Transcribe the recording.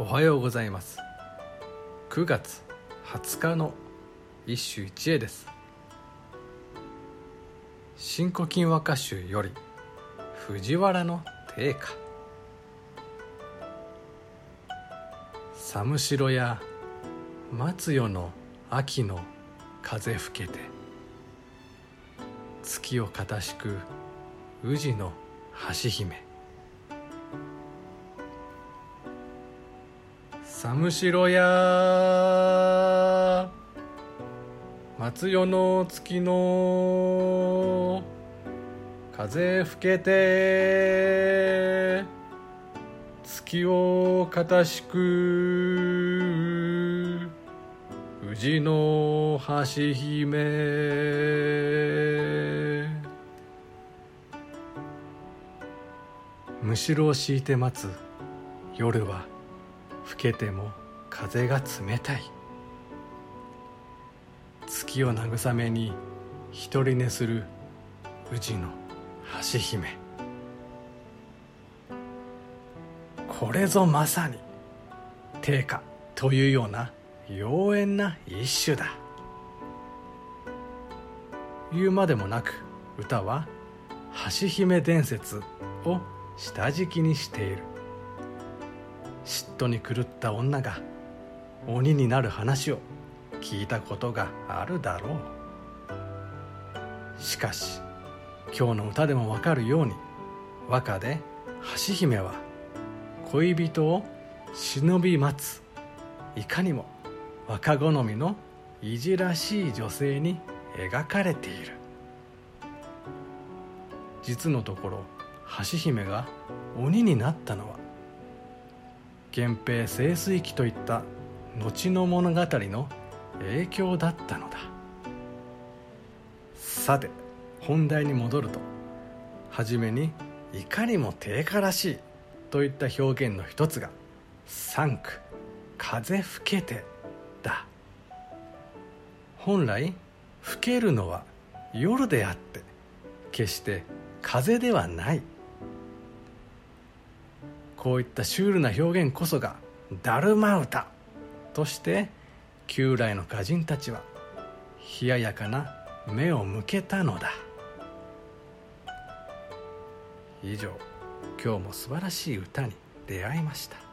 おはようございます。9月20日の一首一会です。新古今和歌集より藤原の定歌寒城や松夜の秋の風吹けて月をかたしく宇治の橋姫。寒城や松夜の月の。風吹けて。月をかたしく。宇治の橋姫。むしろを敷いて待つ夜は。けても風が冷たい。月を慰めに一人寝する宇治の橋姫。これぞまさに定家というような妖艶な一種だ。言うまでもなく歌は橋姫伝説を下敷きにしている。嫉妬に狂った女が鬼になる話を聞いたことがあるだろう。しかし今日の歌でもわかるように和歌で橋姫は恋人を忍び待つ。いかにも若好みのいじらしい女性に描かれている。実のところ橋姫が鬼になったのは源平盛衰期といった後の物語の影響だったのだ。さて本題に戻ると初めにいかにも定価らしいといった表現の一つが「三句風吹けて」だ。本来吹けるのは夜であって決して風ではない。こういったシュールな表現こそが「だるま歌」として旧来の歌人たちは冷ややかな目を向けたのだ。以上今日も素晴らしい歌に出会いました。